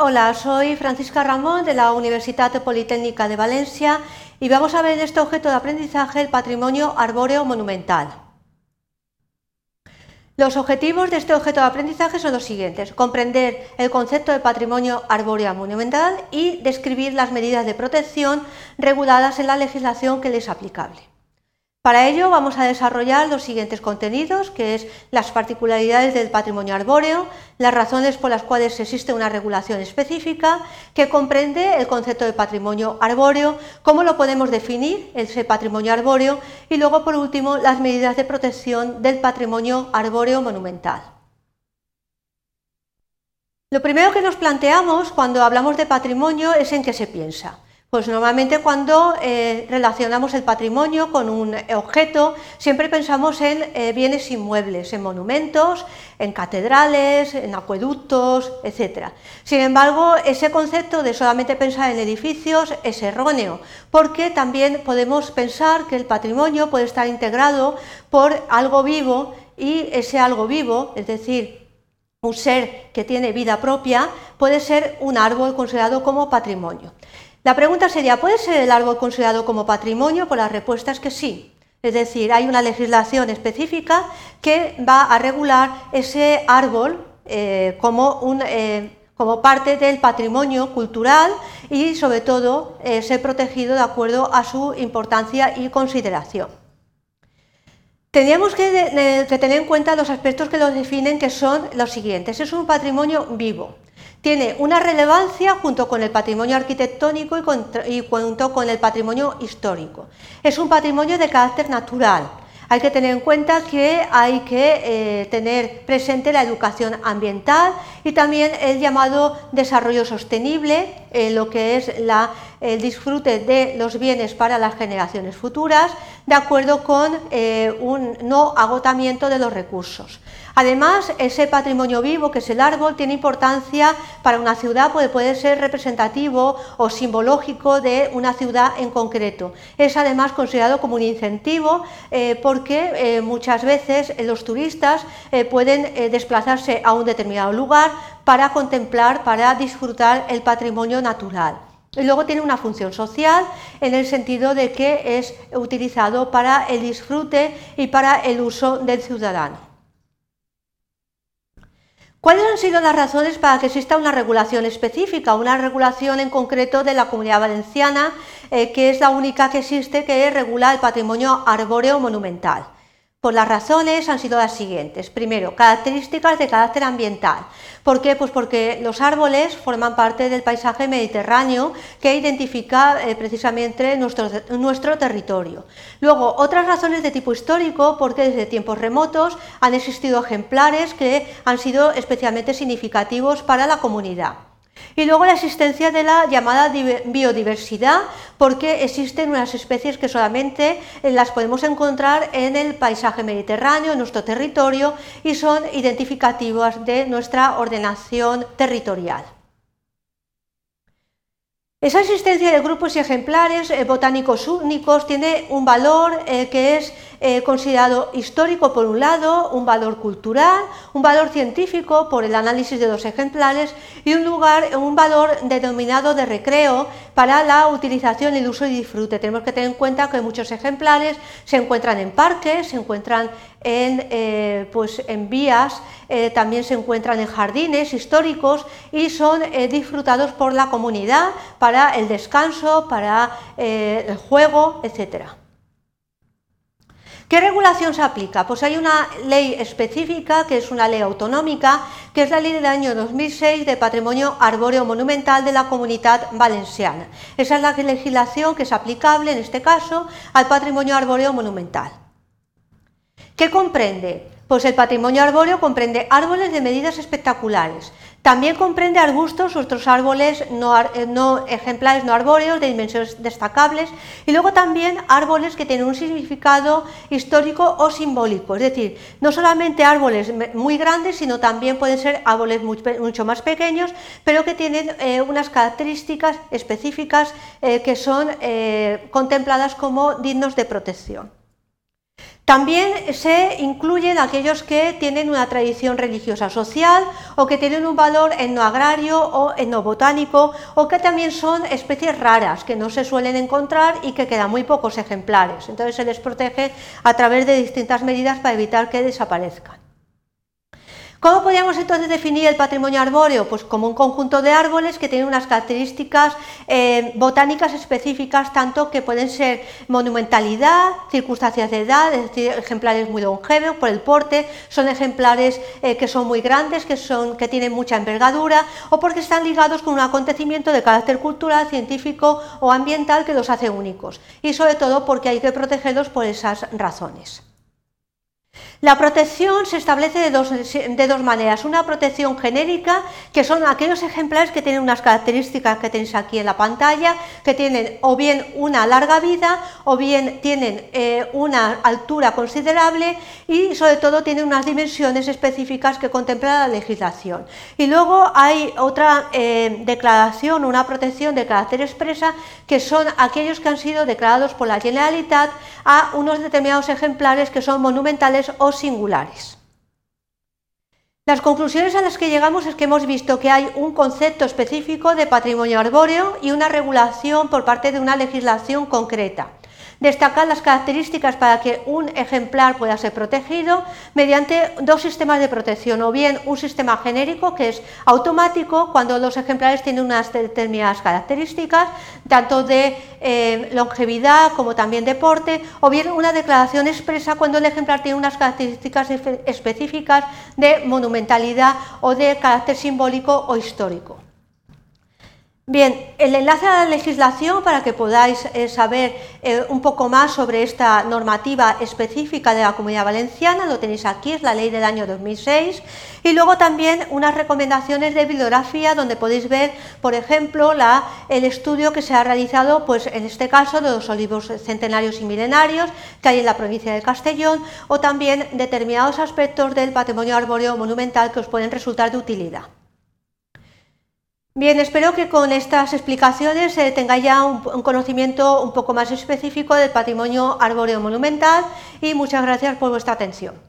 Hola, soy Francisca Ramón de la Universidad Politécnica de Valencia y vamos a ver este objeto de aprendizaje el patrimonio arbóreo monumental. Los objetivos de este objeto de aprendizaje son los siguientes. Comprender el concepto de patrimonio arbóreo monumental y describir las medidas de protección reguladas en la legislación que les es aplicable. Para ello vamos a desarrollar los siguientes contenidos, que es las particularidades del patrimonio arbóreo, las razones por las cuales existe una regulación específica, que comprende el concepto de patrimonio arbóreo, cómo lo podemos definir, ese patrimonio arbóreo, y luego por último las medidas de protección del patrimonio arbóreo monumental. Lo primero que nos planteamos cuando hablamos de patrimonio es en qué se piensa. Pues normalmente cuando eh, relacionamos el patrimonio con un objeto, siempre pensamos en eh, bienes inmuebles, en monumentos, en catedrales, en acueductos, etc. Sin embargo, ese concepto de solamente pensar en edificios es erróneo, porque también podemos pensar que el patrimonio puede estar integrado por algo vivo y ese algo vivo, es decir, un ser que tiene vida propia, puede ser un árbol considerado como patrimonio. La pregunta sería, ¿puede ser el árbol considerado como patrimonio? Pues la respuesta es que sí. Es decir, hay una legislación específica que va a regular ese árbol eh, como, eh, como, parte del patrimonio cultural y sobre todo eh, ser protegido de acuerdo a su importancia y consideración. Teníamos que, tener en cuenta los aspectos que lo definen, que son los siguientes. Es un patrimonio vivo, tiene una relevancia junto con el patrimonio arquitectónico y, junto con el patrimonio histórico. Es un patrimonio de carácter natural. Hay que tener en cuenta que hay que eh, tener presente la educación ambiental y también el llamado desarrollo sostenible, eh, lo que es el disfrute de los bienes para las generaciones futuras, de acuerdo con eh, un no agotamiento de los recursos. Además, ese patrimonio vivo, que es el árbol, tiene importancia para una ciudad, puede, puede ser representativo o simbológico de una ciudad en concreto. Es además considerado como un incentivo eh, porque eh, muchas veces los turistas pueden desplazarse a un determinado lugar para contemplar, para disfrutar el patrimonio natural. Y luego tiene una función social en el sentido de que es utilizado para el disfrute y para el uso del ciudadano. ¿Cuáles han sido las razones para que exista una regulación específica, una regulación en concreto de la comunidad valenciana, eh, que es la única que existe que regula el patrimonio arbóreo monumental? Pues las razones han sido las siguientes. Primero, características de carácter ambiental. ¿Por qué? Pues porque los árboles forman parte del paisaje mediterráneo que identifica eh, precisamente nuestro, nuestro territorio. Luego, otras razones de tipo histórico, porque desde tiempos remotos han existido ejemplares que han sido especialmente significativos para la comunidad. Y luego la existencia de la llamada biodiversidad, porque existen unas especies que solamente eh, las podemos encontrar en el paisaje mediterráneo, en nuestro territorio, y son identificativas de nuestra ordenación territorial. Esa existencia de grupos y ejemplares eh, botánicos únicos tiene un valor eh, que es eh, considerado histórico por un lado, un valor cultural, un valor científico por el análisis de los ejemplares y un, lugar, un valor denominado de recreo para la utilización, el uso y disfrute. Tenemos que tener en cuenta que muchos ejemplares se encuentran en parques, se encuentran en, pues, en vías, también se encuentran en jardines históricos y son disfrutados por la comunidad para el descanso, para eh, el juego, etc. ¿Qué regulación se aplica? Pues hay una ley específica, que es una ley autonómica, que es la ley del año 2006 de Patrimonio Arbóreo Monumental de la Comunidad Valenciana. Esa es la legislación que es aplicable, en este caso, al patrimonio arbóreo monumental. ¿Qué comprende? Pues el patrimonio arbóreo comprende árboles de medidas espectaculares, también comprende arbustos, otros árboles eh, no, ejemplares no arbóreos de dimensiones destacables y luego también árboles que tienen un significado histórico o simbólico, es decir, no solamente árboles muy grandes, sino también pueden ser árboles mucho más pequeños, pero que tienen eh, unas características específicas eh, que son contempladas como dignos de protección. También se incluyen aquellos que tienen una tradición religiosa social o que tienen un valor etnoagrario o etnobotánico o que también son especies raras que no se suelen encontrar y que quedan muy pocos ejemplares. Entonces se les protege a través de distintas medidas para evitar que desaparezcan. ¿Cómo podríamos entonces definir el patrimonio arbóreo? Pues como un conjunto de árboles que tienen unas características eh, botánicas específicas, tanto que pueden ser monumentalidad, circunstancias de edad, es decir, ejemplares muy longevos por el porte, son ejemplares eh, que son muy grandes, que, son, que tienen mucha envergadura, o porque están ligados con un acontecimiento de carácter cultural, científico o ambiental que los hace únicos, y sobre todo porque hay que protegerlos por esas razones. La protección se establece de dos, maneras. Una protección genérica, que son aquellos ejemplares que tienen unas características que tenéis aquí en la pantalla, que tienen o bien una larga vida o bien tienen eh, una altura considerable y sobre todo tienen unas dimensiones específicas que contempla la legislación. Y luego hay otra eh, declaración, una protección de carácter expresa, que son aquellos que han sido declarados por la Generalitat a unos determinados ejemplares que son monumentales o singulares. Las conclusiones a las que llegamos es que hemos visto que hay un concepto específico de patrimonio arbóreo y una regulación por parte de una legislación concreta destacar las características para que un ejemplar pueda ser protegido mediante dos sistemas de protección, o bien un sistema genérico que es automático cuando los ejemplares tienen unas determinadas características, tanto de eh, longevidad como también de porte, o bien una declaración expresa cuando el ejemplar tiene unas características específicas de monumentalidad o de carácter simbólico o histórico. Bien, el enlace a la legislación para que podáis eh, saber eh, un poco más sobre esta normativa específica de la Comunidad Valenciana lo tenéis aquí, es la ley del año 2006 y luego también unas recomendaciones de bibliografía donde podéis ver, por ejemplo, el estudio que se ha realizado, pues en este caso, de los olivos centenarios y milenarios que hay en la provincia de Castellón o también determinados aspectos del patrimonio arbóreo monumental que os pueden resultar de utilidad. Bien, espero que con estas explicaciones eh, tengáis ya un, conocimiento un poco más específico del patrimonio arbóreo monumental y muchas gracias por vuestra atención.